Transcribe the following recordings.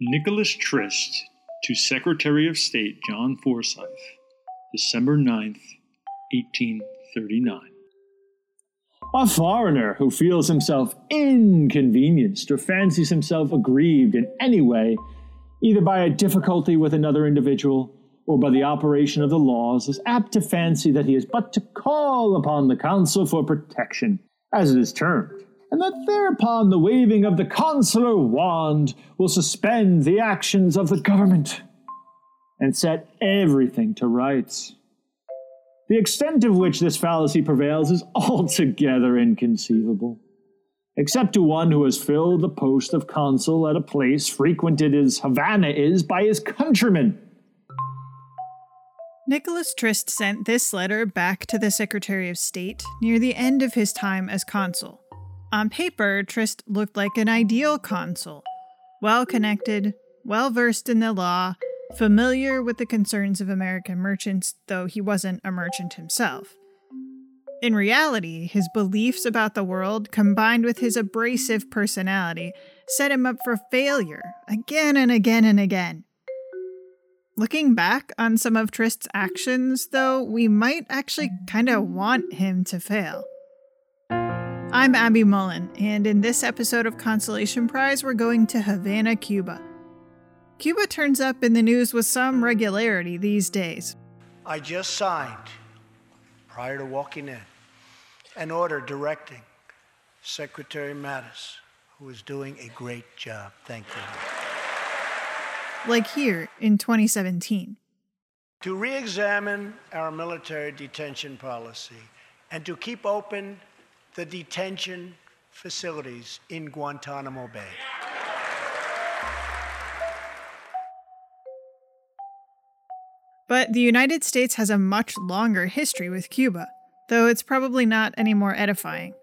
Nicholas Trist to Secretary of State John Forsyth, December 9th, 1839. A foreigner who feels himself inconvenienced or fancies himself aggrieved in any way, either by a difficulty with another individual or by the operation of the laws, is apt to fancy that he is but to call upon the council for protection, as it is termed and that thereupon the waving of the consular wand will suspend the actions of the government and set everything to rights. The extent of which this fallacy prevails is altogether inconceivable, except to one who has filled the post of consul at a place frequented as Havana is by his countrymen. Nicholas Trist sent this letter back to the Secretary of State near the end of his time as consul. On paper, Trist looked like an ideal consul well connected, well versed in the law, familiar with the concerns of American merchants, though he wasn't a merchant himself. In reality, his beliefs about the world, combined with his abrasive personality, set him up for failure again and again and again. Looking back on some of Trist's actions, though, we might actually kind of want him to fail. I'm Abby Mullen, and in this episode of Consolation Prize, we're going to Havana, Cuba. Cuba turns up in the news with some regularity these days. I just signed, prior to walking in, an order directing Secretary Mattis, who is doing a great job. Thank you. Like here in 2017. To re examine our military detention policy and to keep open the detention facilities in Guantanamo Bay. But the United States has a much longer history with Cuba, though it's probably not any more edifying.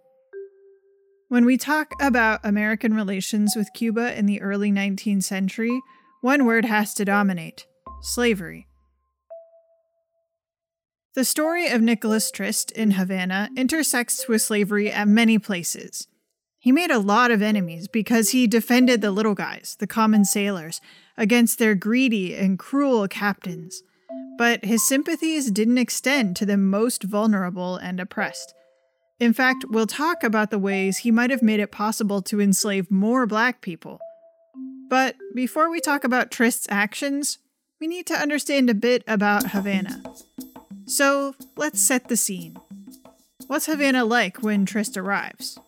When we talk about American relations with Cuba in the early 19th century, one word has to dominate slavery. The story of Nicholas Trist in Havana intersects with slavery at many places. He made a lot of enemies because he defended the little guys, the common sailors, against their greedy and cruel captains. But his sympathies didn't extend to the most vulnerable and oppressed. In fact, we'll talk about the ways he might have made it possible to enslave more black people. But before we talk about Trist's actions, we need to understand a bit about Havana. So let's set the scene. What's Havana like when Trist arrives?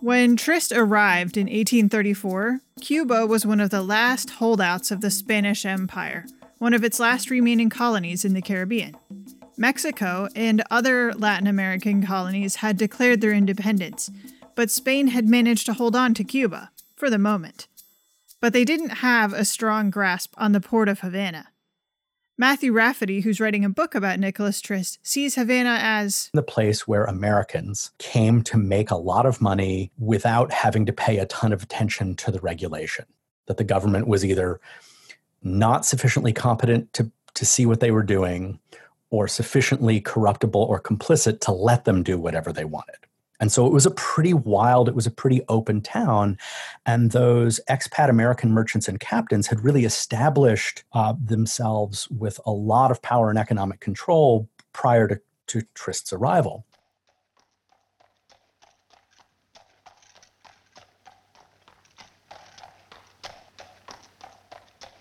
When Trist arrived in 1834, Cuba was one of the last holdouts of the Spanish Empire, one of its last remaining colonies in the Caribbean. Mexico and other Latin American colonies had declared their independence, but Spain had managed to hold on to Cuba, for the moment. But they didn't have a strong grasp on the port of Havana. Matthew Raffety, who's writing a book about Nicholas Trist, sees Havana as the place where Americans came to make a lot of money without having to pay a ton of attention to the regulation. That the government was either not sufficiently competent to, to see what they were doing or sufficiently corruptible or complicit to let them do whatever they wanted. And so it was a pretty wild, it was a pretty open town. And those expat American merchants and captains had really established uh, themselves with a lot of power and economic control prior to, to Trist's arrival.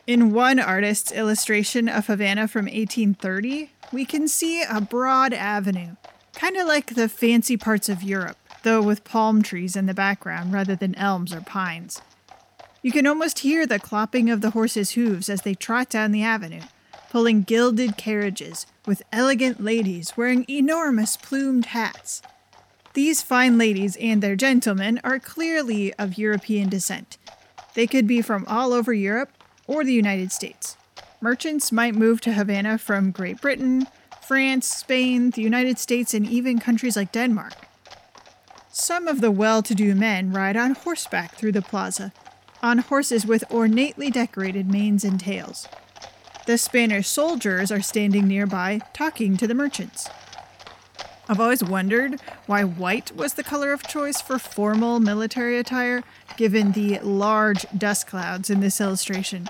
In one artist's illustration of Havana from 1830, we can see a broad avenue Kind of like the fancy parts of Europe, though with palm trees in the background rather than elms or pines. You can almost hear the clopping of the horses' hooves as they trot down the avenue, pulling gilded carriages with elegant ladies wearing enormous plumed hats. These fine ladies and their gentlemen are clearly of European descent. They could be from all over Europe or the United States. Merchants might move to Havana from Great Britain, France, Spain, the United States, and even countries like Denmark. Some of the well to do men ride on horseback through the plaza, on horses with ornately decorated manes and tails. The Spanish soldiers are standing nearby, talking to the merchants. I've always wondered why white was the color of choice for formal military attire, given the large dust clouds in this illustration.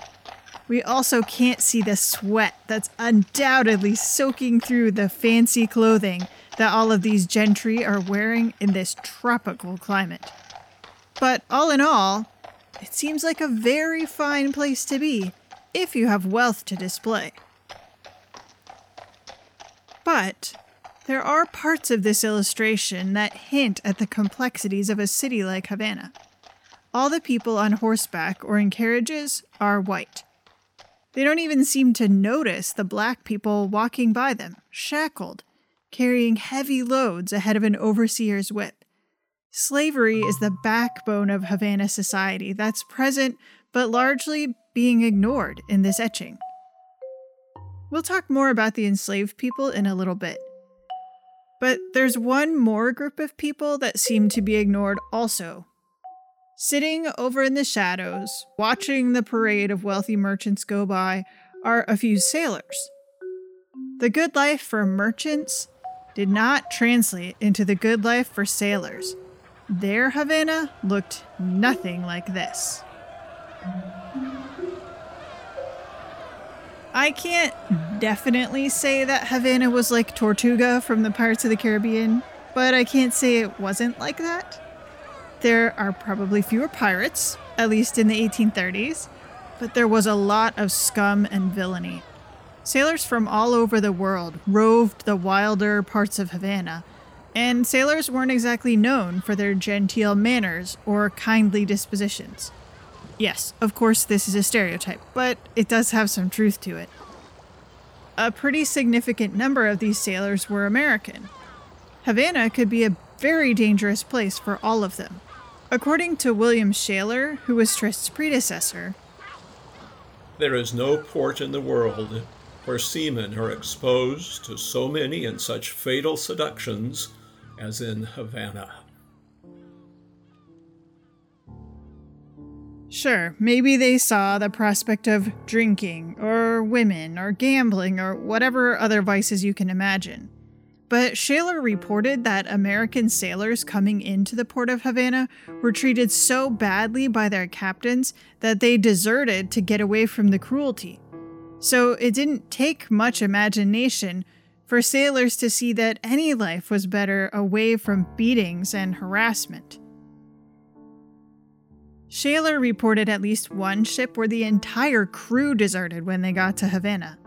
We also can't see the sweat that's undoubtedly soaking through the fancy clothing that all of these gentry are wearing in this tropical climate. But all in all, it seems like a very fine place to be if you have wealth to display. But there are parts of this illustration that hint at the complexities of a city like Havana. All the people on horseback or in carriages are white. They don't even seem to notice the black people walking by them, shackled, carrying heavy loads ahead of an overseer's whip. Slavery is the backbone of Havana society that's present but largely being ignored in this etching. We'll talk more about the enslaved people in a little bit. But there's one more group of people that seem to be ignored also. Sitting over in the shadows, watching the parade of wealthy merchants go by, are a few sailors. The good life for merchants did not translate into the good life for sailors. Their Havana looked nothing like this. I can't definitely say that Havana was like Tortuga from the Pirates of the Caribbean, but I can't say it wasn't like that. There are probably fewer pirates, at least in the 1830s, but there was a lot of scum and villainy. Sailors from all over the world roved the wilder parts of Havana, and sailors weren't exactly known for their genteel manners or kindly dispositions. Yes, of course, this is a stereotype, but it does have some truth to it. A pretty significant number of these sailors were American. Havana could be a very dangerous place for all of them. According to William Shaler, who was Trist's predecessor, there is no port in the world where seamen are exposed to so many and such fatal seductions as in Havana. Sure, maybe they saw the prospect of drinking, or women, or gambling, or whatever other vices you can imagine. But Shaler reported that American sailors coming into the port of Havana were treated so badly by their captains that they deserted to get away from the cruelty. So it didn't take much imagination for sailors to see that any life was better away from beatings and harassment. Shaler reported at least one ship where the entire crew deserted when they got to Havana.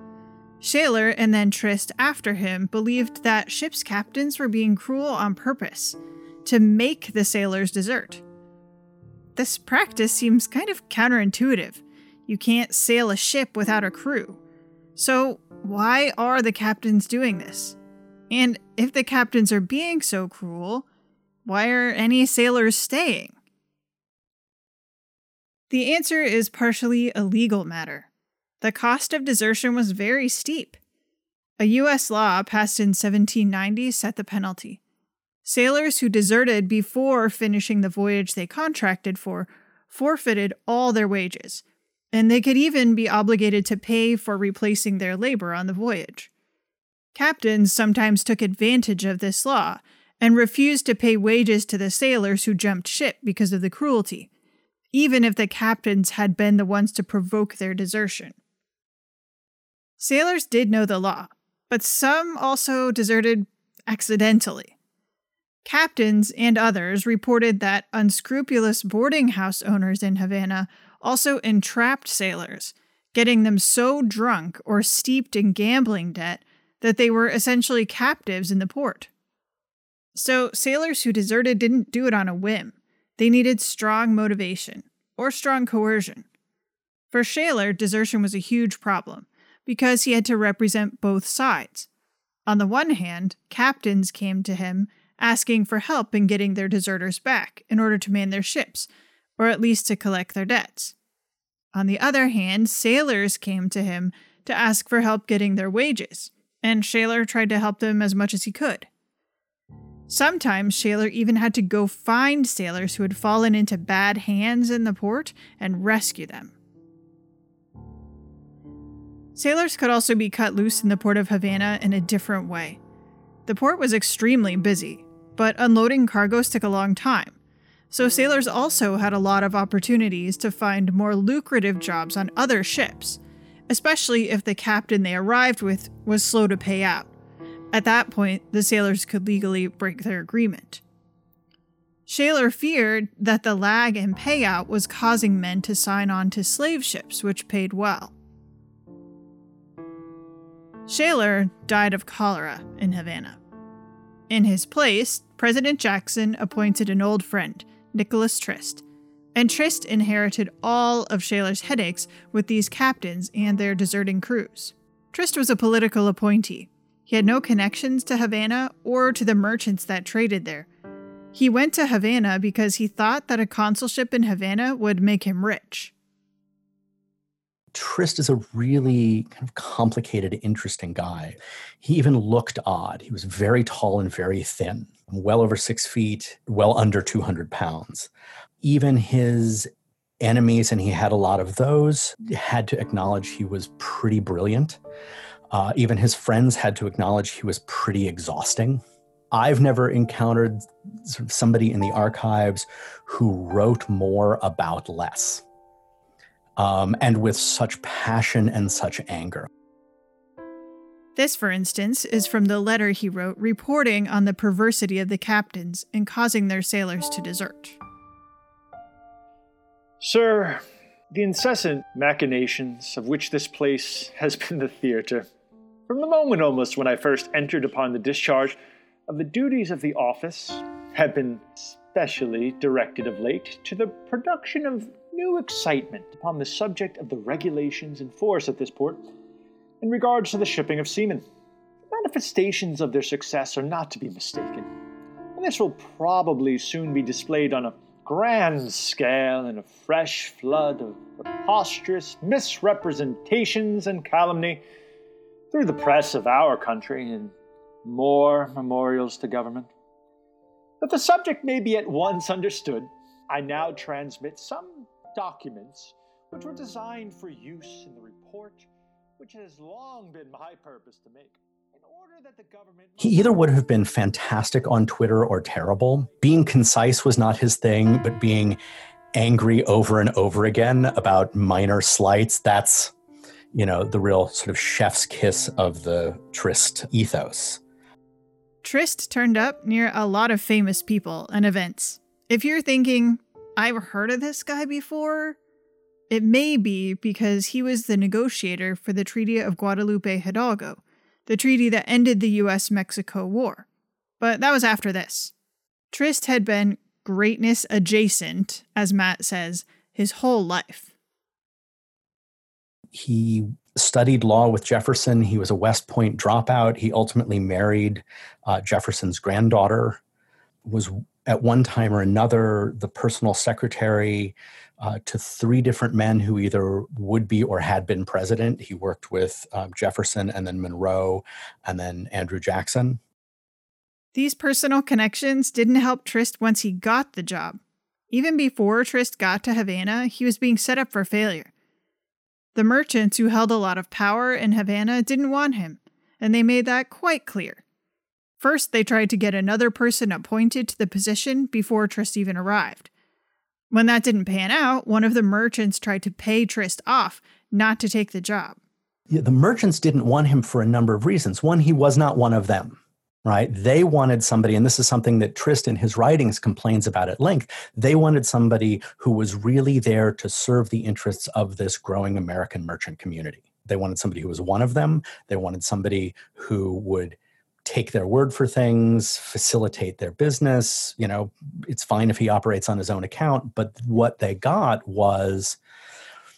Shaler and then Trist after him believed that ship's captains were being cruel on purpose to make the sailors desert. This practice seems kind of counterintuitive. You can't sail a ship without a crew. So, why are the captains doing this? And if the captains are being so cruel, why are any sailors staying? The answer is partially a legal matter. The cost of desertion was very steep. A U.S. law passed in 1790 set the penalty. Sailors who deserted before finishing the voyage they contracted for forfeited all their wages, and they could even be obligated to pay for replacing their labor on the voyage. Captains sometimes took advantage of this law and refused to pay wages to the sailors who jumped ship because of the cruelty even if the captains had been the ones to provoke their desertion. Sailors did know the law, but some also deserted accidentally. Captains and others reported that unscrupulous boarding house owners in Havana also entrapped sailors, getting them so drunk or steeped in gambling debt that they were essentially captives in the port. So, sailors who deserted didn't do it on a whim. They needed strong motivation or strong coercion. For Shaler, desertion was a huge problem because he had to represent both sides. On the one hand, captains came to him asking for help in getting their deserters back in order to man their ships, or at least to collect their debts. On the other hand, sailors came to him to ask for help getting their wages, and Shaler tried to help them as much as he could. Sometimes Shaler even had to go find sailors who had fallen into bad hands in the port and rescue them. Sailors could also be cut loose in the port of Havana in a different way. The port was extremely busy, but unloading cargoes took a long time. So sailors also had a lot of opportunities to find more lucrative jobs on other ships, especially if the captain they arrived with was slow to pay out. At that point, the sailors could legally break their agreement. Shaler feared that the lag in payout was causing men to sign on to slave ships, which paid well. Shaler died of cholera in Havana. In his place, President Jackson appointed an old friend, Nicholas Trist, and Trist inherited all of Shaler's headaches with these captains and their deserting crews. Trist was a political appointee. He had no connections to Havana or to the merchants that traded there, he went to Havana because he thought that a consulship in Havana would make him rich. Trist is a really kind of complicated, interesting guy. He even looked odd. He was very tall and very thin, well over six feet, well under 200 pounds. Even his enemies, and he had a lot of those, had to acknowledge he was pretty brilliant. Uh, even his friends had to acknowledge he was pretty exhausting. I've never encountered sort of somebody in the archives who wrote more about less um, and with such passion and such anger. This, for instance, is from the letter he wrote reporting on the perversity of the captains in causing their sailors to desert. Sir, the incessant machinations of which this place has been the theater, from the moment almost when I first entered upon the discharge of the duties of the office have been specially directed of late to the production of new excitement upon the subject of the regulations in force at this port in regards to the shipping of seamen. The manifestations of their success are not to be mistaken, and this will probably soon be displayed on a grand scale in a fresh flood of preposterous misrepresentations and calumny through the press of our country and more memorials to government. That the subject may be at once understood, I now transmit some documents which were designed for use in the report, which has long been my purpose to make. In order that the government... He either would have been fantastic on Twitter or terrible. Being concise was not his thing, but being angry over and over again about minor slights, that's, you know, the real sort of chef's kiss of the Trist ethos. Trist turned up near a lot of famous people and events. If you're thinking, I've heard of this guy before, it may be because he was the negotiator for the Treaty of Guadalupe Hidalgo, the treaty that ended the US Mexico War. But that was after this. Trist had been greatness adjacent, as Matt says, his whole life. He studied law with Jefferson. He was a West Point dropout. He ultimately married uh, Jefferson's granddaughter, was at one time or another the personal secretary uh, to three different men who either would be or had been president. He worked with um, Jefferson and then Monroe and then Andrew Jackson. These personal connections didn't help Trist once he got the job. Even before Trist got to Havana, he was being set up for failure. The merchants who held a lot of power in Havana didn't want him, and they made that quite clear. First, they tried to get another person appointed to the position before Trist even arrived. When that didn't pan out, one of the merchants tried to pay Trist off not to take the job. Yeah, the merchants didn't want him for a number of reasons. One, he was not one of them right? They wanted somebody, and this is something that Trist in his writings, complains about at length. They wanted somebody who was really there to serve the interests of this growing American merchant community. They wanted somebody who was one of them. They wanted somebody who would take their word for things, facilitate their business. You know, it's fine if he operates on his own account, but what they got was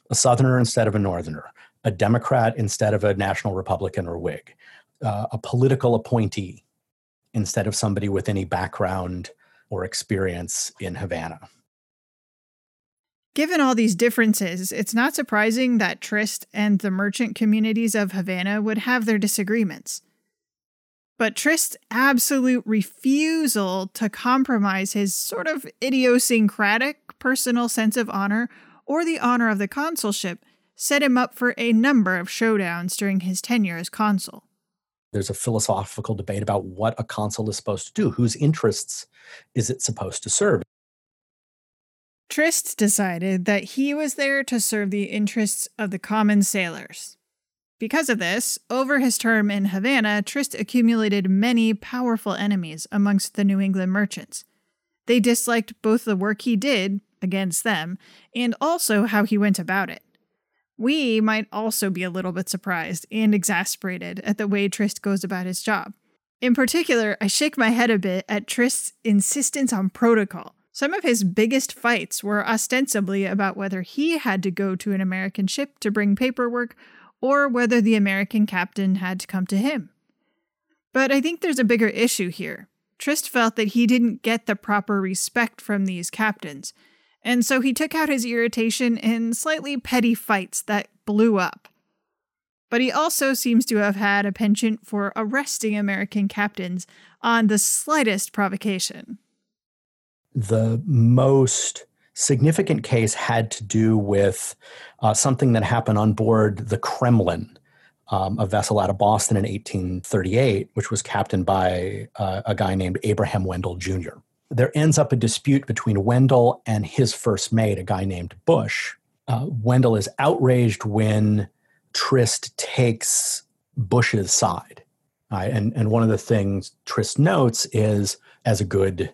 a Southerner instead of a Northerner, a Democrat instead of a National Republican or Whig, uh, a political appointee instead of somebody with any background or experience in Havana. Given all these differences, it's not surprising that Trist and the merchant communities of Havana would have their disagreements. But Trist's absolute refusal to compromise his sort of idiosyncratic personal sense of honor or the honor of the consulship set him up for a number of showdowns during his tenure as consul. There's a philosophical debate about what a consul is supposed to do. Whose interests is it supposed to serve? Trist decided that he was there to serve the interests of the common sailors. Because of this, over his term in Havana, Trist accumulated many powerful enemies amongst the New England merchants. They disliked both the work he did against them and also how he went about it. We might also be a little bit surprised and exasperated at the way Trist goes about his job. In particular, I shake my head a bit at Trist's insistence on protocol. Some of his biggest fights were ostensibly about whether he had to go to an American ship to bring paperwork or whether the American captain had to come to him. But I think there's a bigger issue here. Trist felt that he didn't get the proper respect from these captains, and so he took out his irritation in slightly petty fights that blew up. But he also seems to have had a penchant for arresting American captains on the slightest provocation. The most significant case had to do with uh, something that happened on board the Kremlin, um, a vessel out of Boston in 1838, which was captained by uh, a guy named Abraham Wendell Jr there ends up a dispute between Wendell and his first mate, a guy named Bush. Uh, Wendell is outraged when Trist takes Bush's side. Uh, and, and one of the things Trist notes is, as a good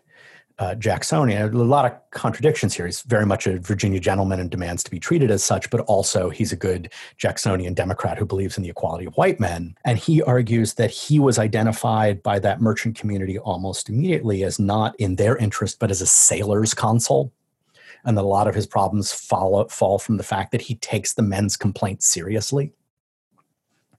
uh, Jacksonian. A lot of contradictions here. He's very much a Virginia gentleman and demands to be treated as such, but also he's a good Jacksonian Democrat who believes in the equality of white men. And he argues that he was identified by that merchant community almost immediately as not in their interest, but as a sailor's consul. And that a lot of his problems follow, fall from the fact that he takes the men's complaints seriously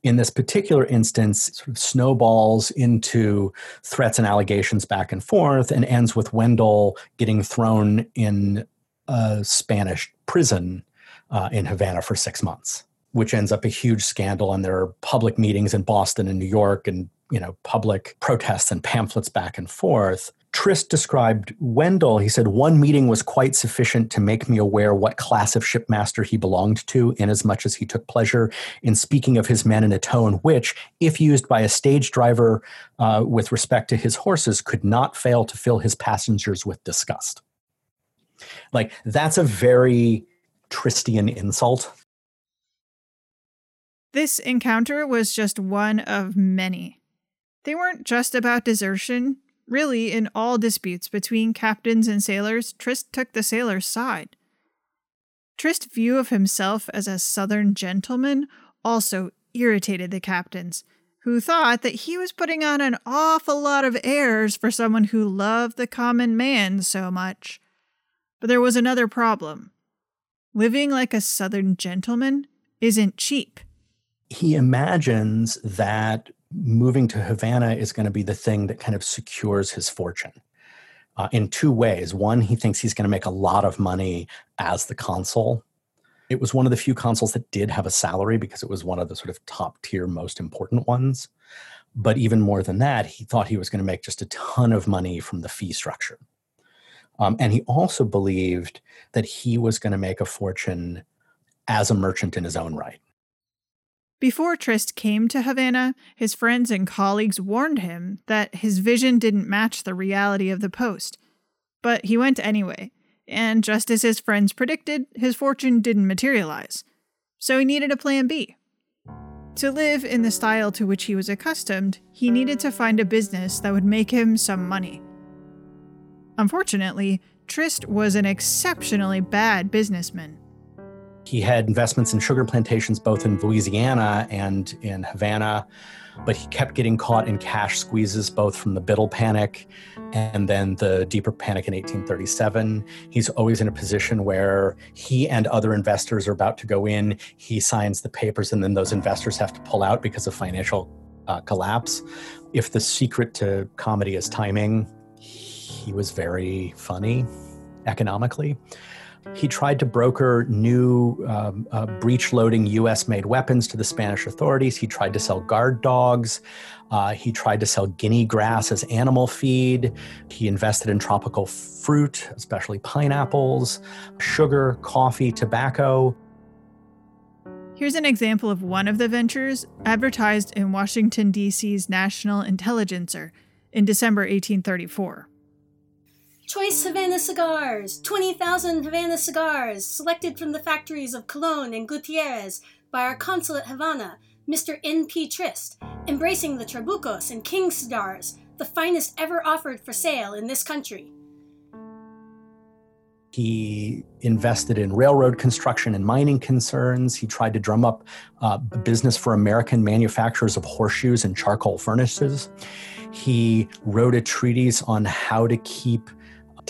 in this particular instance sort of snowballs into threats and allegations back and forth and ends with Wendell getting thrown in a Spanish prison uh, in Havana for six months, which ends up a huge scandal. And there are public meetings in Boston and New York and you know public protests and pamphlets back and forth Trist described Wendell. He said, One meeting was quite sufficient to make me aware what class of shipmaster he belonged to, inasmuch as he took pleasure in speaking of his men in a tone which, if used by a stage driver uh, with respect to his horses, could not fail to fill his passengers with disgust. Like, that's a very Tristian insult. This encounter was just one of many. They weren't just about desertion, Really, in all disputes between captains and sailors, Trist took the sailor's side. Trist's view of himself as a southern gentleman also irritated the captains, who thought that he was putting on an awful lot of airs for someone who loved the common man so much. But there was another problem. Living like a southern gentleman isn't cheap. He imagines that moving to Havana is going to be the thing that kind of secures his fortune. Uh, in two ways. One, he thinks he's going to make a lot of money as the consul. It was one of the few consuls that did have a salary because it was one of the sort of top tier, most important ones. But even more than that, he thought he was going to make just a ton of money from the fee structure. Um, and he also believed that he was going to make a fortune as a merchant in his own right. Before Trist came to Havana, his friends and colleagues warned him that his vision didn't match the reality of the post. But he went anyway, and just as his friends predicted, his fortune didn't materialize. So he needed a plan B. To live in the style to which he was accustomed, he needed to find a business that would make him some money. Unfortunately, Trist was an exceptionally bad businessman. He had investments in sugar plantations both in Louisiana and in Havana, but he kept getting caught in cash squeezes both from the Biddle Panic and then the deeper panic in 1837. He's always in a position where he and other investors are about to go in. He signs the papers, and then those investors have to pull out because of financial uh, collapse. If the secret to comedy is timing, he was very funny economically. He tried to broker new um, uh, breech loading US made weapons to the Spanish authorities. He tried to sell guard dogs. Uh, he tried to sell guinea grass as animal feed. He invested in tropical fruit, especially pineapples, sugar, coffee, tobacco. Here's an example of one of the ventures advertised in Washington, D.C.'s National Intelligencer in December 1834. Choice Havana cigars, 20,000 Havana cigars, selected from the factories of Colon and Gutierrez by our consul at Havana, Mr. N.P. Trist, embracing the Trabucos and King cigars, the finest ever offered for sale in this country. He invested in railroad construction and mining concerns. He tried to drum up uh, business for American manufacturers of horseshoes and charcoal furnaces. He wrote a treatise on how to keep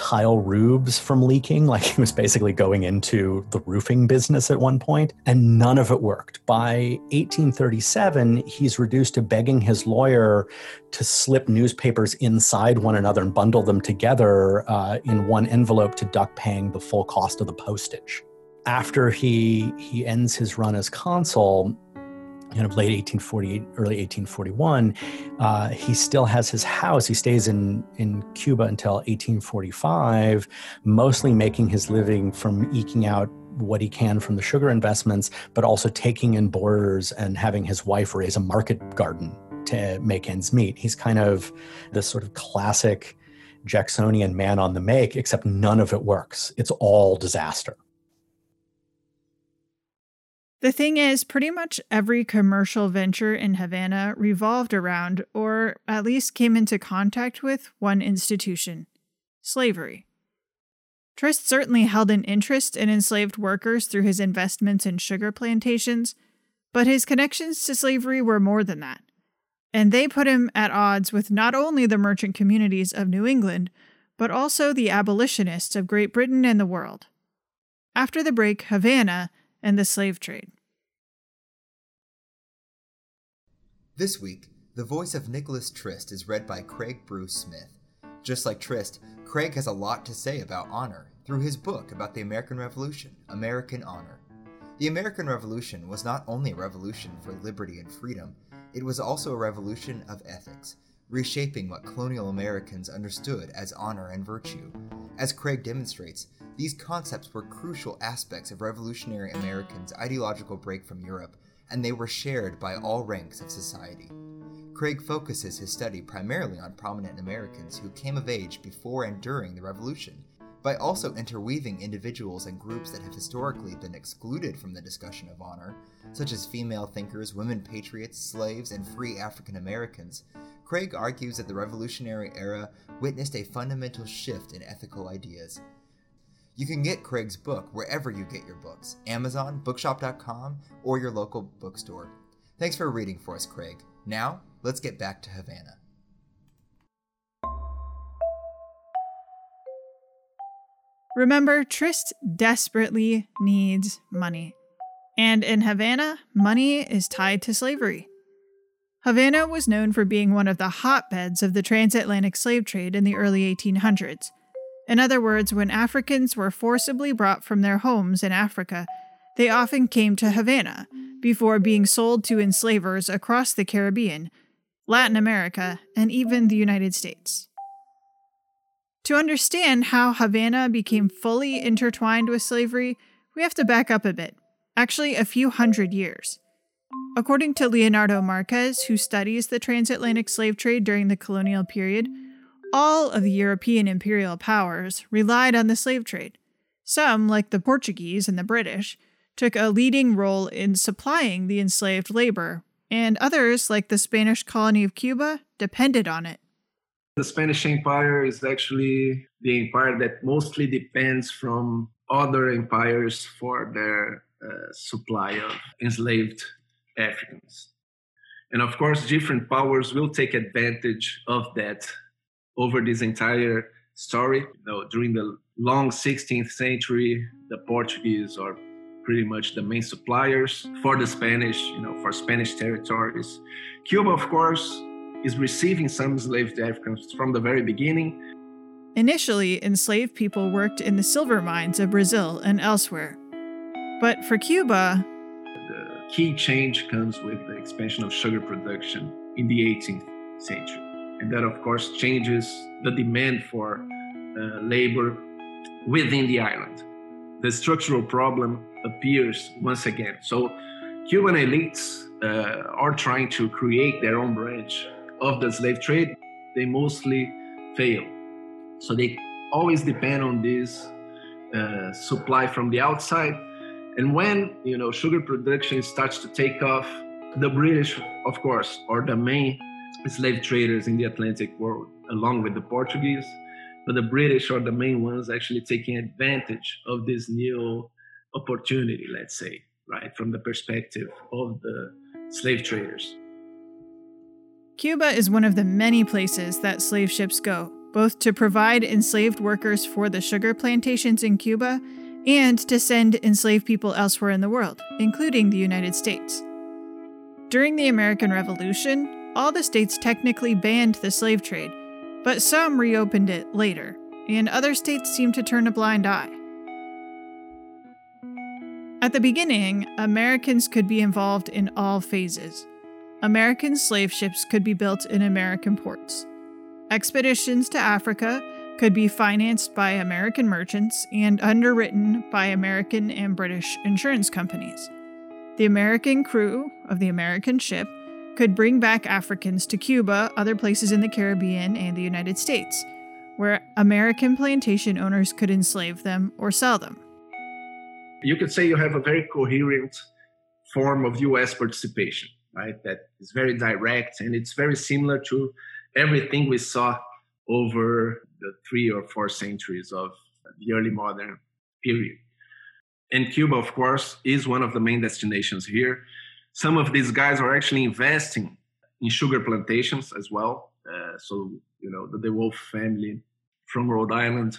tile roofs from leaking. Like he was basically going into the roofing business at one point, and none of it worked. By 1837, he's reduced to begging his lawyer to slip newspapers inside one another and bundle them together uh, in one envelope to duck paying the full cost of the postage. After he he ends his run as consul, you know, late 1848, early 1841, uh, he still has his house. He stays in, in Cuba until 1845, mostly making his living from eking out what he can from the sugar investments, but also taking in boarders and having his wife raise a market garden to make ends meet. He's kind of this sort of classic Jacksonian man on the make, except none of it works. It's all disaster. The thing is, pretty much every commercial venture in Havana revolved around, or at least came into contact with, one institution slavery. Trist certainly held an interest in enslaved workers through his investments in sugar plantations, but his connections to slavery were more than that. And they put him at odds with not only the merchant communities of New England, but also the abolitionists of Great Britain and the world. After the break, Havana and the slave trade. This week, the voice of Nicholas Trist is read by Craig Bruce Smith. Just like Trist, Craig has a lot to say about honor through his book about the American Revolution, American Honor. The American Revolution was not only a revolution for liberty and freedom, it was also a revolution of ethics, reshaping what colonial Americans understood as honor and virtue. As Craig demonstrates, these concepts were crucial aspects of revolutionary Americans' ideological break from Europe, and they were shared by all ranks of society. Craig focuses his study primarily on prominent Americans who came of age before and during the Revolution, by also interweaving individuals and groups that have historically been excluded from the discussion of honor, such as female thinkers, women patriots, slaves, and free African Americans. Craig argues that the Revolutionary era witnessed a fundamental shift in ethical ideas, you can get Craig's book wherever you get your books Amazon, Bookshop.com, or your local bookstore. Thanks for reading for us, Craig. Now, let's get back to Havana. Remember, Trist desperately needs money. And in Havana, money is tied to slavery. Havana was known for being one of the hotbeds of the transatlantic slave trade in the early 1800s. In other words, when Africans were forcibly brought from their homes in Africa, they often came to Havana before being sold to enslavers across the Caribbean, Latin America, and even the United States. To understand how Havana became fully intertwined with slavery, we have to back up a bit, actually, a few hundred years. According to Leonardo Marques, who studies the transatlantic slave trade during the colonial period, all of the European imperial powers relied on the slave trade. Some, like the Portuguese and the British, took a leading role in supplying the enslaved labor, and others, like the Spanish colony of Cuba, depended on it. The Spanish Empire is actually the empire that mostly depends from other empires for their uh, supply of enslaved Africans. And of course, different powers will take advantage of that over this entire story. You know, during the long 16th century, the Portuguese are pretty much the main suppliers for the Spanish, you know, for Spanish territories. Cuba, of course, is receiving some enslaved Africans from the very beginning. Initially, enslaved people worked in the silver mines of Brazil and elsewhere. But for Cuba, key change comes with the expansion of sugar production in the 18th century. And that, of course, changes the demand for uh, labor within the island. The structural problem appears once again. So, Cuban elites uh, are trying to create their own branch of the slave trade. They mostly fail. So they always depend on this uh, supply from the outside. And when you know sugar production starts to take off, the British, of course, are the main slave traders in the Atlantic world, along with the Portuguese. But the British are the main ones actually taking advantage of this new opportunity, let's say, right, from the perspective of the slave traders. Cuba is one of the many places that slave ships go, both to provide enslaved workers for the sugar plantations in Cuba and to send enslaved people elsewhere in the world, including the United States. During the American Revolution, all the states technically banned the slave trade, but some reopened it later, and other states seemed to turn a blind eye. At the beginning, Americans could be involved in all phases. American slave ships could be built in American ports. Expeditions to Africa could be financed by American merchants and underwritten by American and British insurance companies. The American crew of the American ship could bring back Africans to Cuba, other places in the Caribbean, and the United States, where American plantation owners could enslave them or sell them. You could say you have a very coherent form of US participation, right? That is very direct and it's very similar to everything we saw over the three or four centuries of the early modern period. And Cuba, of course, is one of the main destinations here. Some of these guys are actually investing in sugar plantations as well. Uh, so, you know, the DeWolf family from Rhode Island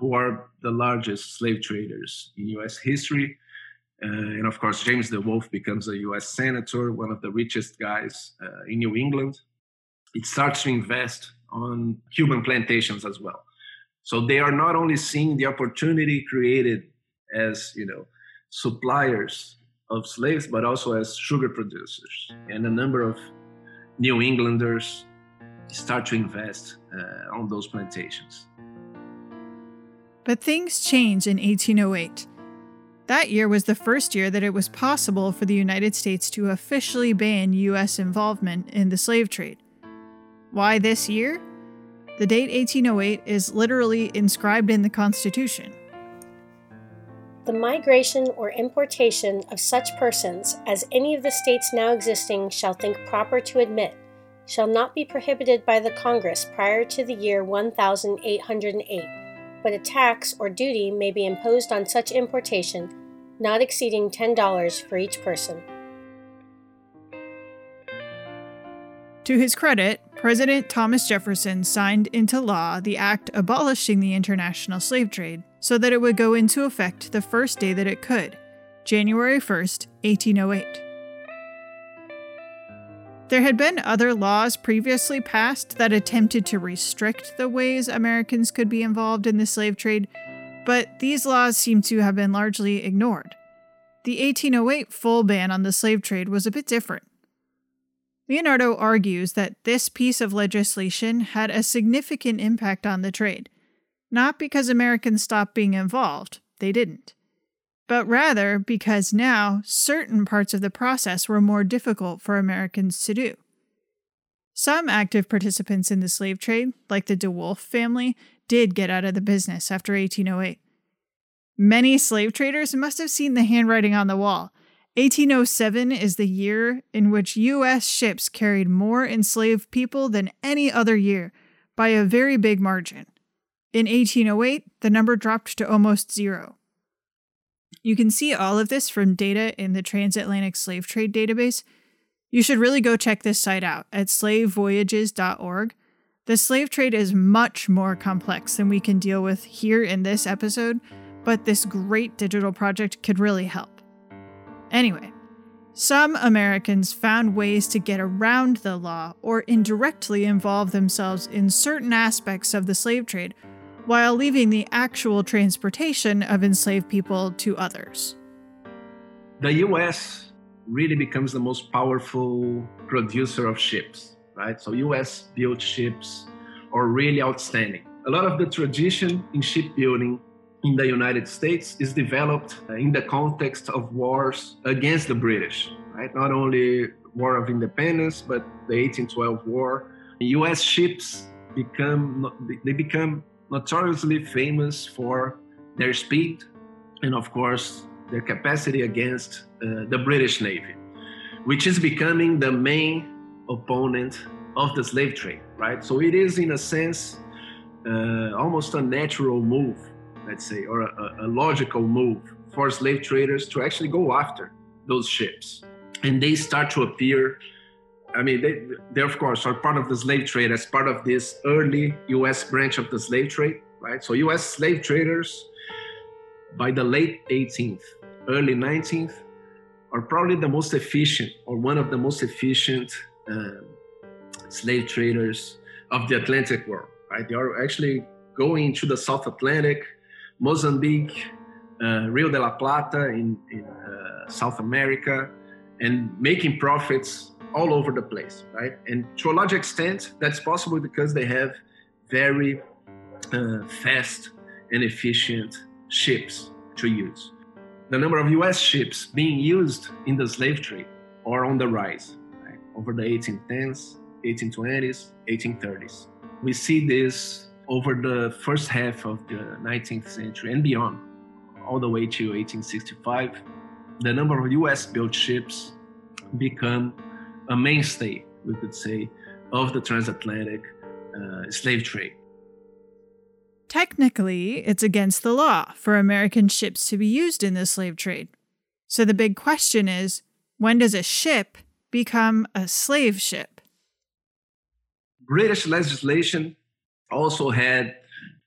who are the largest slave traders in US history. Uh, and of course, James DeWolf becomes a US senator, one of the richest guys uh, in New England. It starts to invest on Cuban plantations as well. So they are not only seeing the opportunity created as, you know, suppliers of slaves, but also as sugar producers. And a number of New Englanders start to invest uh, on those plantations. But things change in 1808. That year was the first year that it was possible for the United States to officially ban U.S. involvement in the slave trade. Why this year? The date 1808 is literally inscribed in the Constitution. The migration or importation of such persons as any of the states now existing shall think proper to admit shall not be prohibited by the Congress prior to the year 1808 but a tax or duty may be imposed on such importation not exceeding $10 for each person. To his credit, President Thomas Jefferson signed into law the act abolishing the international slave trade so that it would go into effect the first day that it could, January 1, 1808. There had been other laws previously passed that attempted to restrict the ways Americans could be involved in the slave trade, but these laws seem to have been largely ignored. The 1808 full ban on the slave trade was a bit different. Leonardo argues that this piece of legislation had a significant impact on the trade, not because Americans stopped being involved, they didn't but rather because now certain parts of the process were more difficult for Americans to do. Some active participants in the slave trade, like the DeWolf family, did get out of the business after 1808. Many slave traders must have seen the handwriting on the wall. 1807 is the year in which U.S. ships carried more enslaved people than any other year, by a very big margin. In 1808, the number dropped to almost zero. You can see all of this from data in the Transatlantic Slave Trade Database. You should really go check this site out at slavevoyages.org. The slave trade is much more complex than we can deal with here in this episode, but this great digital project could really help. Anyway, some Americans found ways to get around the law or indirectly involve themselves in certain aspects of the slave trade while leaving the actual transportation of enslaved people to others. The US really becomes the most powerful producer of ships, right? So US built ships are really outstanding. A lot of the tradition in shipbuilding in the United States is developed in the context of wars against the British, right? Not only War of Independence, but the 1812 War. U.S. ships become they become notoriously famous for their speed and, of course, their capacity against uh, the British Navy, which is becoming the main opponent of the slave trade, right? So it is, in a sense, uh, almost a natural move, let's say, or a, a logical move for slave traders to actually go after those ships. And they start to appear I mean, they, they of course are part of the slave trade as part of this early U.S. branch of the slave trade, right? So U.S. slave traders, by the late 18th, early 19th, are probably the most efficient or one of the most efficient uh, slave traders of the Atlantic world, right? They are actually going to the South Atlantic, Mozambique, uh, Rio de la Plata in, in uh, South America, and making profits all over the place, right? And to a large extent, that's possible because they have very uh, fast and efficient ships to use. The number of US ships being used in the slave trade are on the rise right? over the 1810s, 1820s, 1830s. We see this over the first half of the 19th century and beyond, all the way to 1865. The number of US built ships become a mainstay, we could say, of the transatlantic uh, slave trade. Technically, it's against the law for American ships to be used in the slave trade. So the big question is when does a ship become a slave ship? British legislation also had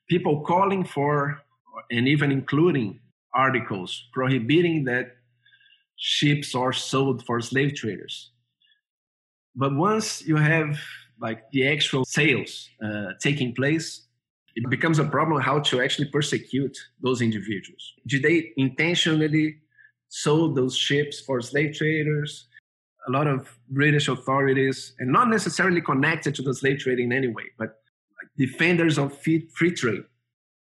people calling for, and even including articles prohibiting that ships are sold for slave traders. But once you have like the actual sales uh, taking place, it becomes a problem how to actually persecute those individuals. Did they intentionally sold those ships for slave traders? A lot of British authorities, and not necessarily connected to the slave trade in any way, but defenders of free trade,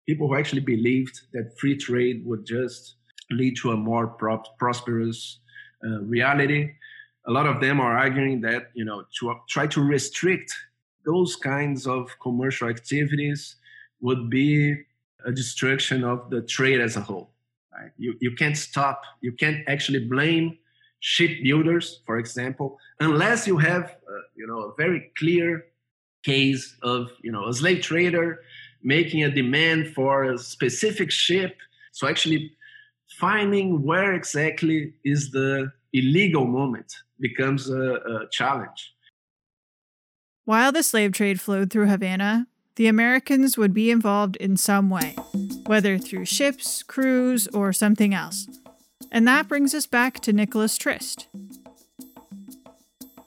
people who actually believed that free trade would just lead to a more prosperous uh, reality. A lot of them are arguing that you know to try to restrict those kinds of commercial activities would be a destruction of the trade as a whole right? You, you can't stop you can't actually blame shipbuilders for example unless you have uh, you know a very clear case of you know a slave trader making a demand for a specific ship so actually finding where exactly is the illegal moment becomes a, a challenge. While the slave trade flowed through Havana, the Americans would be involved in some way, whether through ships, crews, or something else. And that brings us back to Nicholas Trist.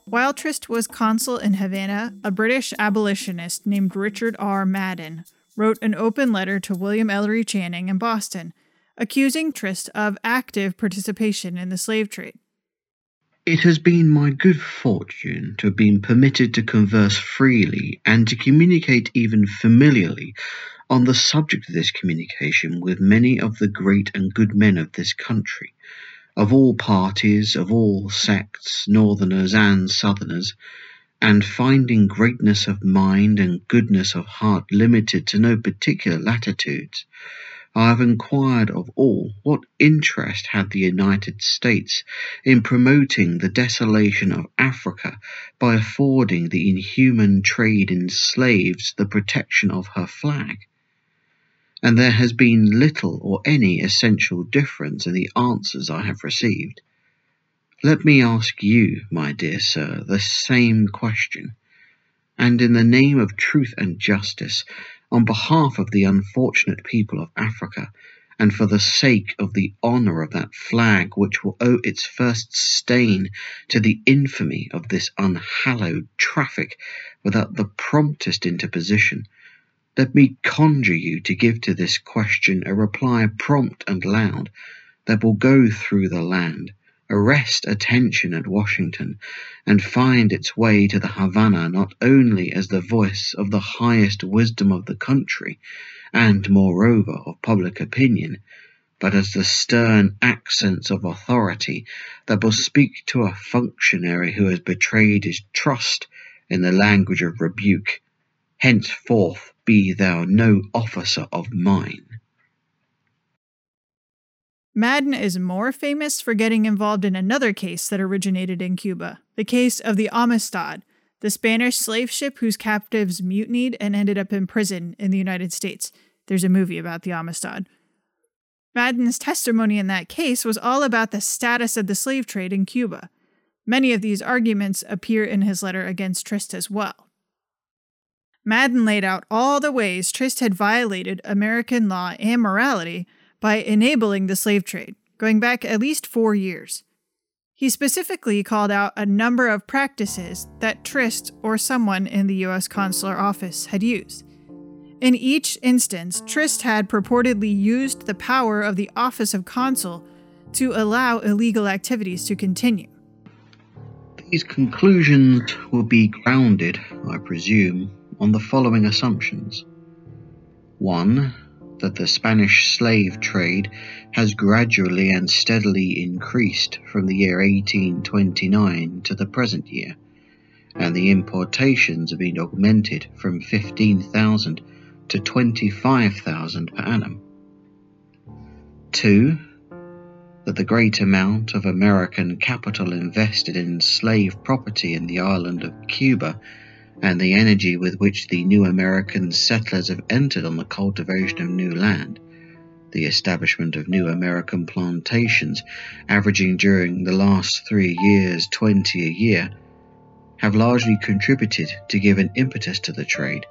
While Trist was consul in Havana, a British abolitionist named Richard R. Madden wrote an open letter to William Ellery Channing in Boston, accusing Trist of active participation in the slave trade. It has been my good fortune to have been permitted to converse freely and to communicate even familiarly on the subject of this communication with many of the great and good men of this country, of all parties, of all sects, northerners and southerners, and finding greatness of mind and goodness of heart limited to no particular latitudes, I have inquired of all what interest had the United States in promoting the desolation of Africa by affording the inhuman trade in slaves the protection of her flag. And there has been little or any essential difference in the answers I have received. Let me ask you, my dear sir, the same question, and in the name of truth and justice, on behalf of the unfortunate people of Africa, and for the sake of the honour of that flag which will owe its first stain to the infamy of this unhallowed traffic without the promptest interposition, let me conjure you to give to this question a reply prompt and loud that will go through the land, arrest attention at Washington and find its way to the Havana not only as the voice of the highest wisdom of the country and, moreover, of public opinion, but as the stern accents of authority that will speak to a functionary who has betrayed his trust in the language of rebuke. Henceforth be thou no officer of mine. Madden is more famous for getting involved in another case that originated in Cuba the case of the Amistad, the Spanish slave ship whose captives mutinied and ended up in prison in the United States. There's a movie about the Amistad. Madden's testimony in that case was all about the status of the slave trade in Cuba. Many of these arguments appear in his letter against Trist as well. Madden laid out all the ways Trist had violated American law and morality by enabling the slave trade, going back at least four years. He specifically called out a number of practices that Trist or someone in the U.S. consular office had used. In each instance, Trist had purportedly used the power of the office of consul to allow illegal activities to continue. These conclusions will be grounded, I presume, on the following assumptions. One, that the Spanish slave trade has gradually and steadily increased from the year 1829 to the present year, and the importations have been augmented from 15,000 to 25,000 per annum. Two, that the great amount of American capital invested in slave property in the island of Cuba and the energy with which the new American settlers have entered on the cultivation of new land, the establishment of new American plantations, averaging during the last three years 20 a year, have largely contributed to give an impetus to the trade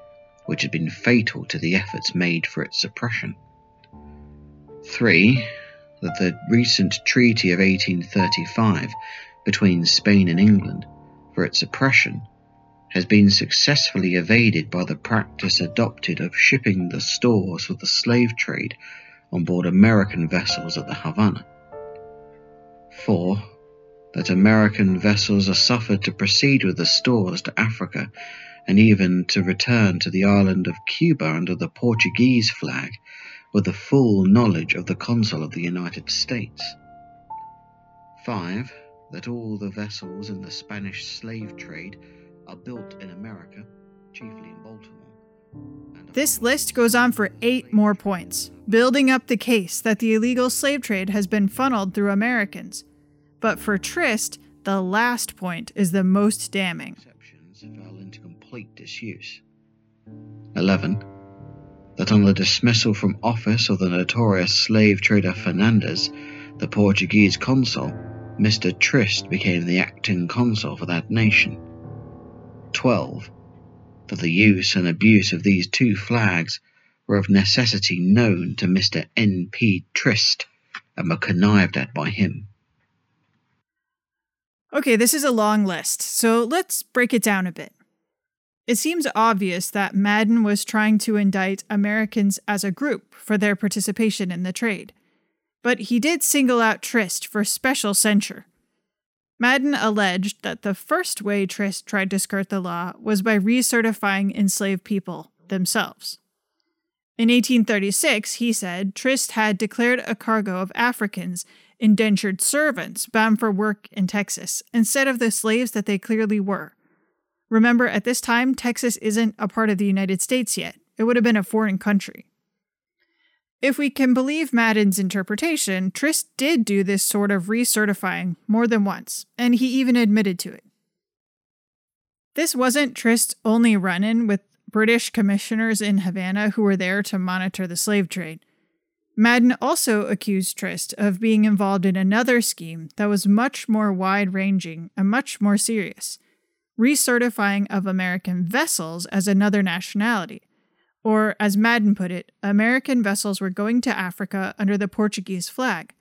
which had been fatal to the efforts made for its suppression. 3. That the recent Treaty of 1835 between Spain and England for its suppression has been successfully evaded by the practice adopted of shipping the stores for the slave trade on board American vessels at the Havana. 4. That American vessels are suffered to proceed with the stores to Africa and even to return to the island of Cuba under the Portuguese flag with the full knowledge of the consul of the United States. 5. That all the vessels in the Spanish slave trade are built in America, chiefly in Baltimore. This list goes on for eight more points, building up the case that the illegal slave trade has been funneled through Americans. But for Trist, the last point is the most damning Fell into complete disuse. 11. That on the dismissal from office of the notorious slave trader Fernandez, the Portuguese consul, Mr. Trist became the acting consul for that nation. 12. That the use and abuse of these two flags were of necessity known to Mr. N. P. Trist and were connived at by him. Okay, this is a long list, so let's break it down a bit. It seems obvious that Madden was trying to indict Americans as a group for their participation in the trade, but he did single out Trist for special censure. Madden alleged that the first way Trist tried to skirt the law was by recertifying enslaved people themselves. In 1836, he said Trist had declared a cargo of Africans, indentured servants, bound for work in Texas, instead of the slaves that they clearly were Remember, at this time, Texas isn't a part of the United States yet. It would have been a foreign country. If we can believe Madden's interpretation, Trist did do this sort of recertifying more than once, and he even admitted to it. This wasn't Trist's only run in with British commissioners in Havana who were there to monitor the slave trade. Madden also accused Trist of being involved in another scheme that was much more wide ranging and much more serious recertifying of American vessels as another nationality. Or, as Madden put it, American vessels were going to Africa under the Portuguese flag.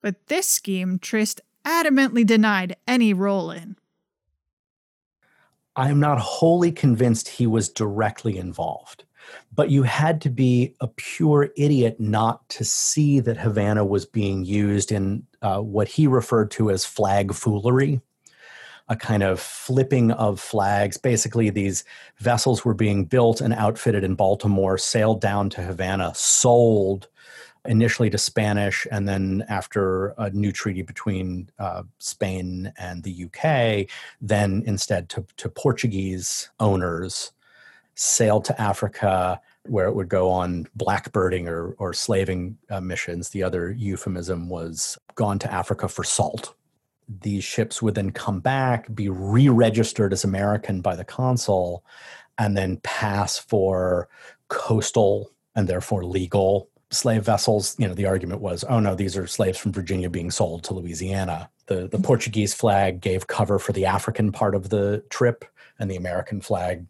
But this scheme Trist adamantly denied any role in. I am not wholly convinced he was directly involved. but you had to be a pure idiot not to see that Havana was being used in uh, what he referred to as flag foolery, a kind of flipping of flags. Basically, these vessels were being built and outfitted in Baltimore, sailed down to Havana, sold initially to Spanish, and then after a new treaty between uh, Spain and the UK, then instead to, to Portuguese owners, sailed to Africa, where it would go on blackbirding or, or slaving uh, missions. The other euphemism was gone to Africa for salt. These ships would then come back, be re registered as American by the consul, and then pass for coastal and therefore legal slave vessels, you know, the argument was, oh no, these are slaves from Virginia being sold to Louisiana. The the Portuguese flag gave cover for the African part of the trip, and the American flag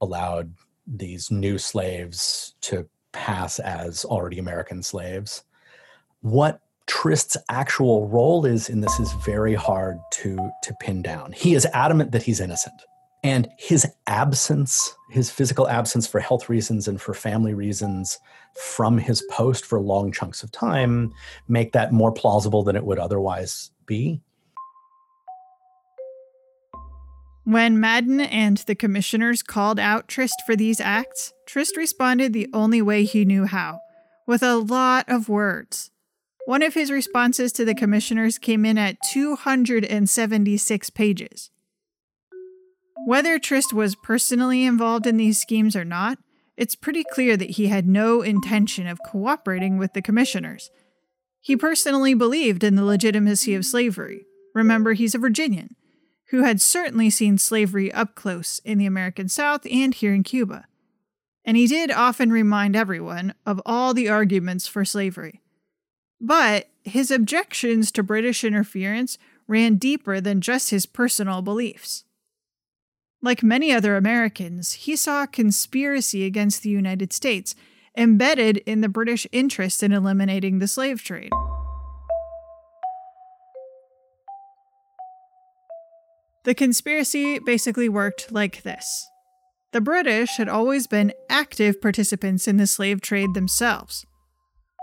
allowed these new slaves to pass as already American slaves. What Trist's actual role is in this is very hard to to pin down. He is adamant that he's innocent. And his absence, his physical absence for health reasons and for family reasons from his post for long chunks of time, make that more plausible than it would otherwise be. When Madden and the commissioners called out Trist for these acts, Trist responded the only way he knew how, with a lot of words. One of his responses to the commissioners came in at 276 pages. Whether Trist was personally involved in these schemes or not, it's pretty clear that he had no intention of cooperating with the commissioners. He personally believed in the legitimacy of slavery. Remember, he's a Virginian who had certainly seen slavery up close in the American South and here in Cuba. And he did often remind everyone of all the arguments for slavery. But his objections to British interference ran deeper than just his personal beliefs. Like many other Americans, he saw a conspiracy against the United States embedded in the British interest in eliminating the slave trade. The conspiracy basically worked like this the British had always been active participants in the slave trade themselves.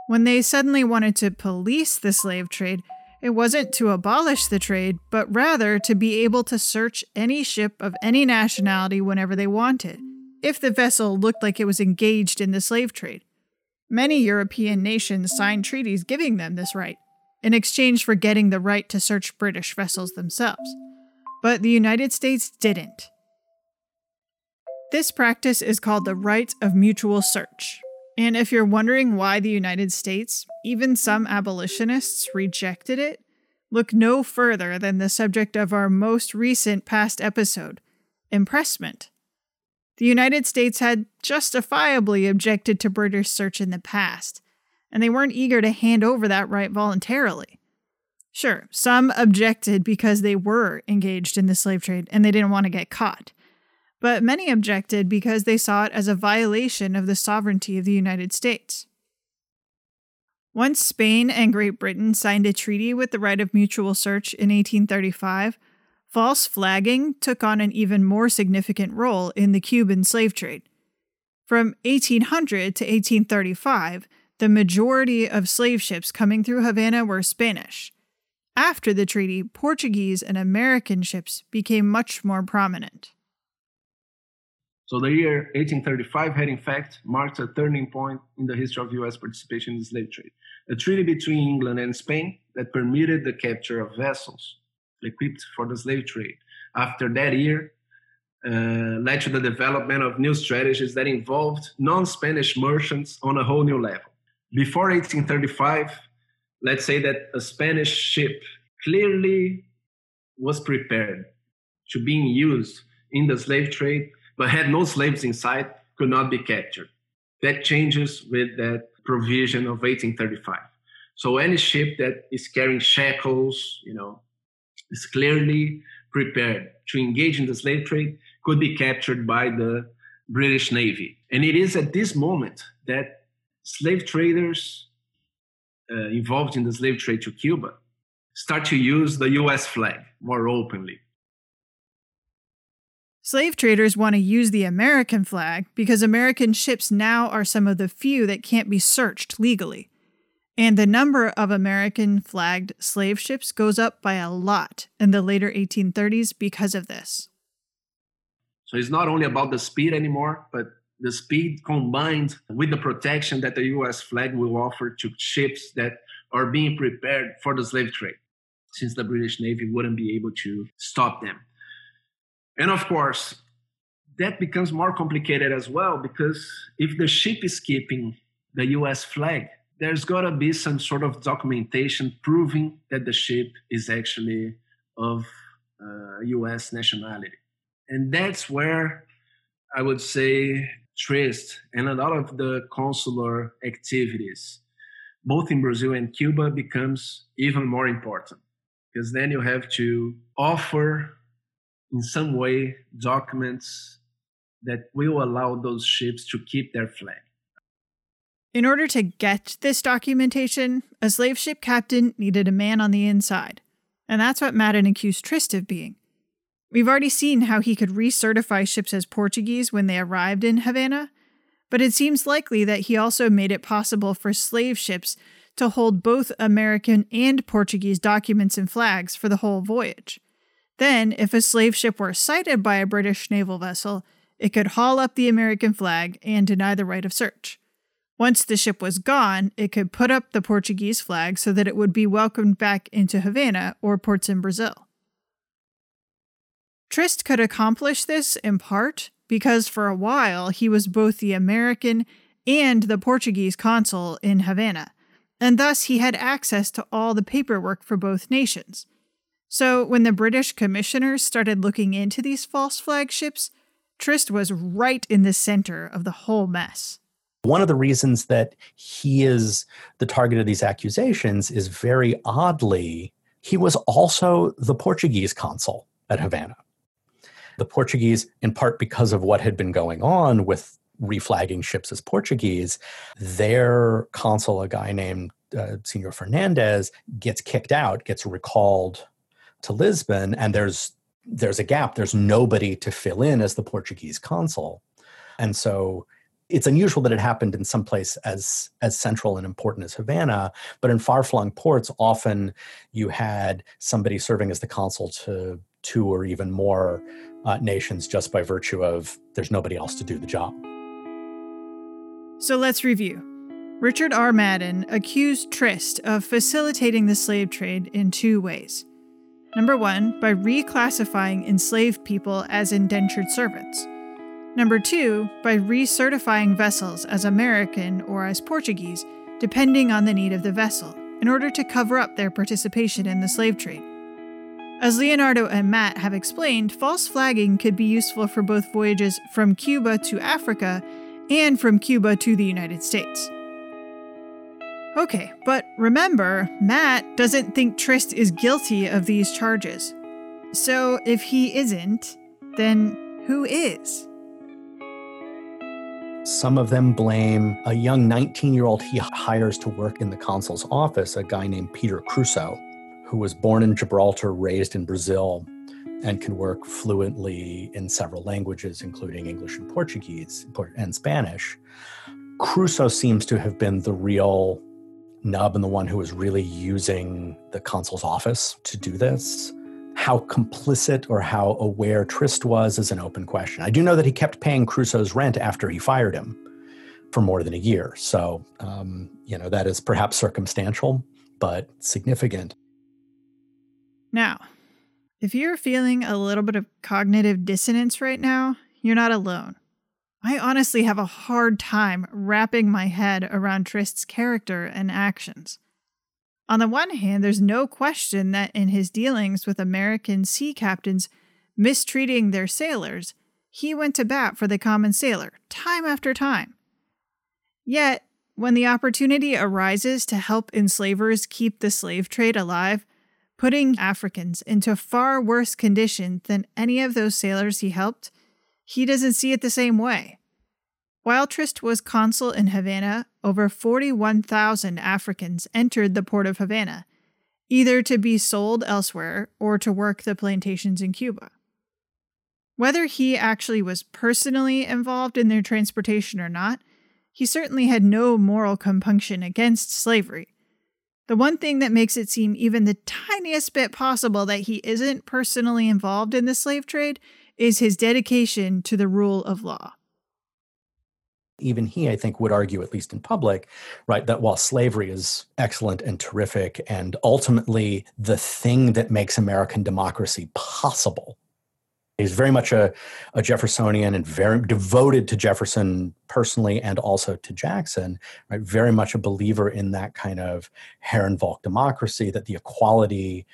When they suddenly wanted to police the slave trade, it wasn't to abolish the trade, but rather to be able to search any ship of any nationality whenever they wanted, if the vessel looked like it was engaged in the slave trade. Many European nations signed treaties giving them this right, in exchange for getting the right to search British vessels themselves. But the United States didn't. This practice is called the right of mutual search, and if you're wondering why the United States, even some abolitionists, rejected it, look no further than the subject of our most recent past episode impressment. The United States had justifiably objected to British search in the past, and they weren't eager to hand over that right voluntarily. Sure, some objected because they were engaged in the slave trade and they didn't want to get caught but many objected because they saw it as a violation of the sovereignty of the United States. Once Spain and Great Britain signed a treaty with the right of mutual search in 1835, false flagging took on an even more significant role in the Cuban slave trade. From 1800 to 1835, the majority of slave ships coming through Havana were Spanish. After the treaty, Portuguese and American ships became much more prominent. So the year 1835 had in fact marked a turning point in the history of US participation in the slave trade. A treaty between England and Spain that permitted the capture of vessels equipped for the slave trade. After that year, uh, led to the development of new strategies that involved non-Spanish merchants on a whole new level. Before 1835, let's say that a Spanish ship clearly was prepared to being used in the slave trade but had no slaves inside, could not be captured. That changes with that provision of 1835. So any ship that is carrying shackles, you know, is clearly prepared to engage in the slave trade could be captured by the British Navy. And it is at this moment that slave traders uh, involved in the slave trade to Cuba start to use the US flag more openly. Slave traders want to use the American flag because American ships now are some of the few that can't be searched legally. And the number of American flagged slave ships goes up by a lot in the later 1830s because of this. So it's not only about the speed anymore, but the speed combined with the protection that the US flag will offer to ships that are being prepared for the slave trade, since the British Navy wouldn't be able to stop them. And of course, that becomes more complicated as well because if the ship is keeping the US flag, there's got to be some sort of documentation proving that the ship is actually of uh, US nationality. And that's where I would say Trist and a lot of the consular activities, both in Brazil and Cuba, becomes even more important because then you have to offer in some way documents that will allow those ships to keep their flag. In order to get this documentation, a slave ship captain needed a man on the inside. And that's what Madden accused Trist of being. We've already seen how he could recertify ships as Portuguese when they arrived in Havana, but it seems likely that he also made it possible for slave ships to hold both American and Portuguese documents and flags for the whole voyage. Then, if a slave ship were sighted by a British naval vessel, it could haul up the American flag and deny the right of search. Once the ship was gone, it could put up the Portuguese flag so that it would be welcomed back into Havana or ports in Brazil. Trist could accomplish this in part because for a while he was both the American and the Portuguese consul in Havana, and thus he had access to all the paperwork for both nations. So, when the British commissioners started looking into these false flagships, Trist was right in the center of the whole mess. One of the reasons that he is the target of these accusations is very oddly, he was also the Portuguese consul at Havana. The Portuguese, in part because of what had been going on with reflagging ships as Portuguese, their consul, a guy named uh, Senor Fernandez, gets kicked out, gets recalled to Lisbon, and there's there's a gap. There's nobody to fill in as the Portuguese consul, and so it's unusual that it happened in some place as as central and important as Havana, but in far-flung ports, often you had somebody serving as the consul to two or even more uh, nations just by virtue of there's nobody else to do the job. So let's review. Richard R. Madden accused Trist of facilitating the slave trade in two ways. Number one, by reclassifying enslaved people as indentured servants. Number two, by recertifying vessels as American or as Portuguese, depending on the need of the vessel, in order to cover up their participation in the slave trade. As Leonardo and Matt have explained, false flagging could be useful for both voyages from Cuba to Africa and from Cuba to the United States. Okay, but remember, Matt doesn't think Trist is guilty of these charges. So if he isn't, then who is? Some of them blame a young 19 year old he hires to work in the consul's office, a guy named Peter Crusoe, who was born in Gibraltar, raised in Brazil, and can work fluently in several languages, including English and Portuguese and Spanish. Crusoe seems to have been the real Nub and the one who was really using the consul's office to do this. How complicit or how aware Trist was is an open question. I do know that he kept paying Crusoe's rent after he fired him for more than a year. So, um, you know, that is perhaps circumstantial, but significant. Now, if you're feeling a little bit of cognitive dissonance right now, you're not alone. I honestly have a hard time wrapping my head around Trist's character and actions. On the one hand, there's no question that in his dealings with American sea captains mistreating their sailors, he went to bat for the common sailor time after time. Yet, when the opportunity arises to help enslavers keep the slave trade alive, putting Africans into far worse condition than any of those sailors he helped, he doesn't see it the same way. While Trist was consul in Havana, over 41,000 Africans entered the port of Havana, either to be sold elsewhere or to work the plantations in Cuba. Whether he actually was personally involved in their transportation or not, he certainly had no moral compunction against slavery. The one thing that makes it seem even the tiniest bit possible that he isn't personally involved in the slave trade is his dedication to the rule of law. Even he, I think, would argue, at least in public, right, that while slavery is excellent and terrific and ultimately the thing that makes American democracy possible, He's very much a, a, Jeffersonian and very devoted to Jefferson personally and also to Jackson, right? Very much a believer in that kind of Herrenvolk democracy, that the equality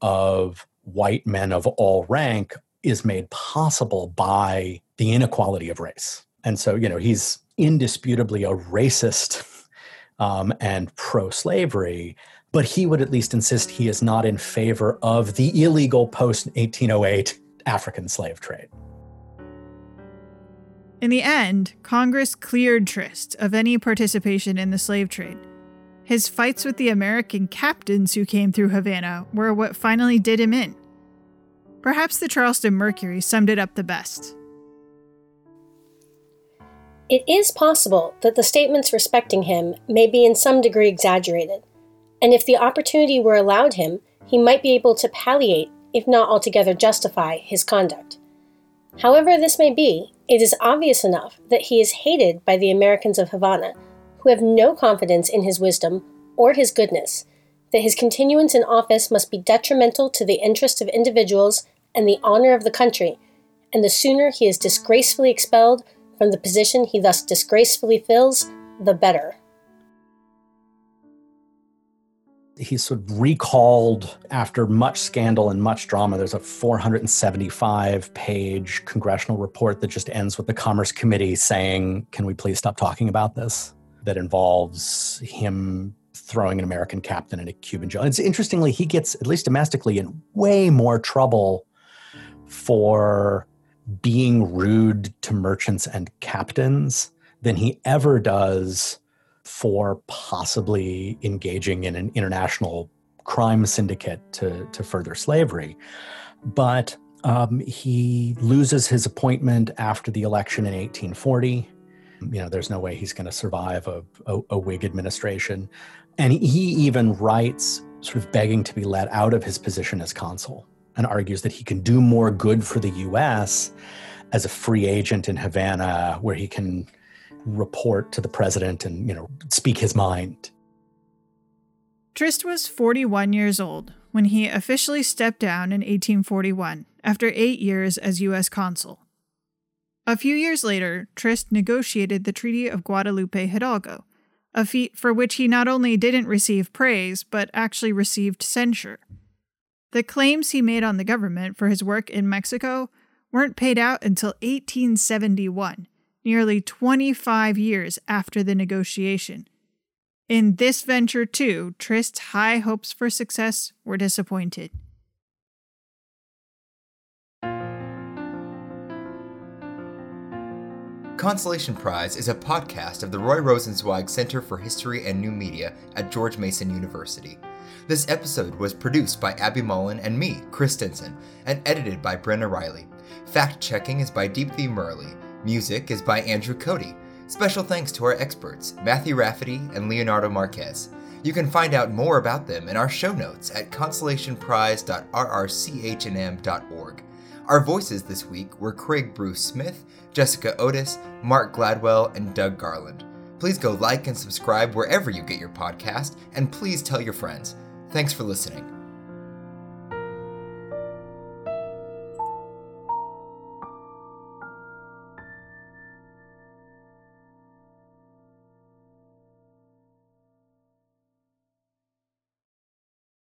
of white men of all rank is made possible by the inequality of race. And so, you know, he's indisputably a racist um, and pro slavery, but he would at least insist he is not in favor of the illegal post 1808 African slave trade. In the end, Congress cleared Trist of any participation in the slave trade. His fights with the American captains who came through Havana were what finally did him in. Perhaps the Charleston Mercury summed it up the best. It is possible that the statements respecting him may be in some degree exaggerated, and if the opportunity were allowed him, he might be able to palliate if not altogether justify, his conduct. However, this may be, it is obvious enough that he is hated by the Americans of Havana, who have no confidence in his wisdom or his goodness, that his continuance in office must be detrimental to the interests of individuals and the honor of the country, and the sooner he is disgracefully expelled from the position he thus disgracefully fills, the better. he's sort of recalled after much scandal and much drama. There's a 475 page congressional report that just ends with the Commerce Committee saying, Can we please stop talking about this? That involves him throwing an American captain in a Cuban jail. It's interestingly, he gets, at least domestically, in way more trouble for being rude to merchants and captains than he ever does for possibly engaging in an international crime syndicate to, to further slavery. But um, he loses his appointment after the election in 1840. You know, there's no way he's going to survive a, a, a Whig administration. And he even writes, sort of begging to be let out of his position as consul, and argues that he can do more good for the US as a free agent in Havana, where he can report to the president and, you know, speak his mind. Trist was 41 years old when he officially stepped down in 1841 after eight years as U.S. consul. A few years later, Trist negotiated the Treaty of Guadalupe Hidalgo, a feat for which he not only didn't receive praise, but actually received censure. The claims he made on the government for his work in Mexico weren't paid out until 1871, nearly 25 years after the negotiation. In this venture, too, Trist's high hopes for success were disappointed. Consolation Prize is a podcast of the Roy Rosenzweig Center for History and New Media at George Mason University. This episode was produced by Abby Mullen and me, Chris Stinson, and edited by Brenna Riley. Fact checking is by Deepthi Murley. Music is by Andrew Cody. Special thanks to our experts, Matthew Raffety and Leonardo Marques. You can find out more about them in our show notes at consolationprize.rrchnm.org. Our voices this week were Craig Bruce Smith, Jessica Otis, Mark Gladwell, and Doug Garland. Please go like and subscribe wherever you get your podcast, and please tell your friends. Thanks for listening.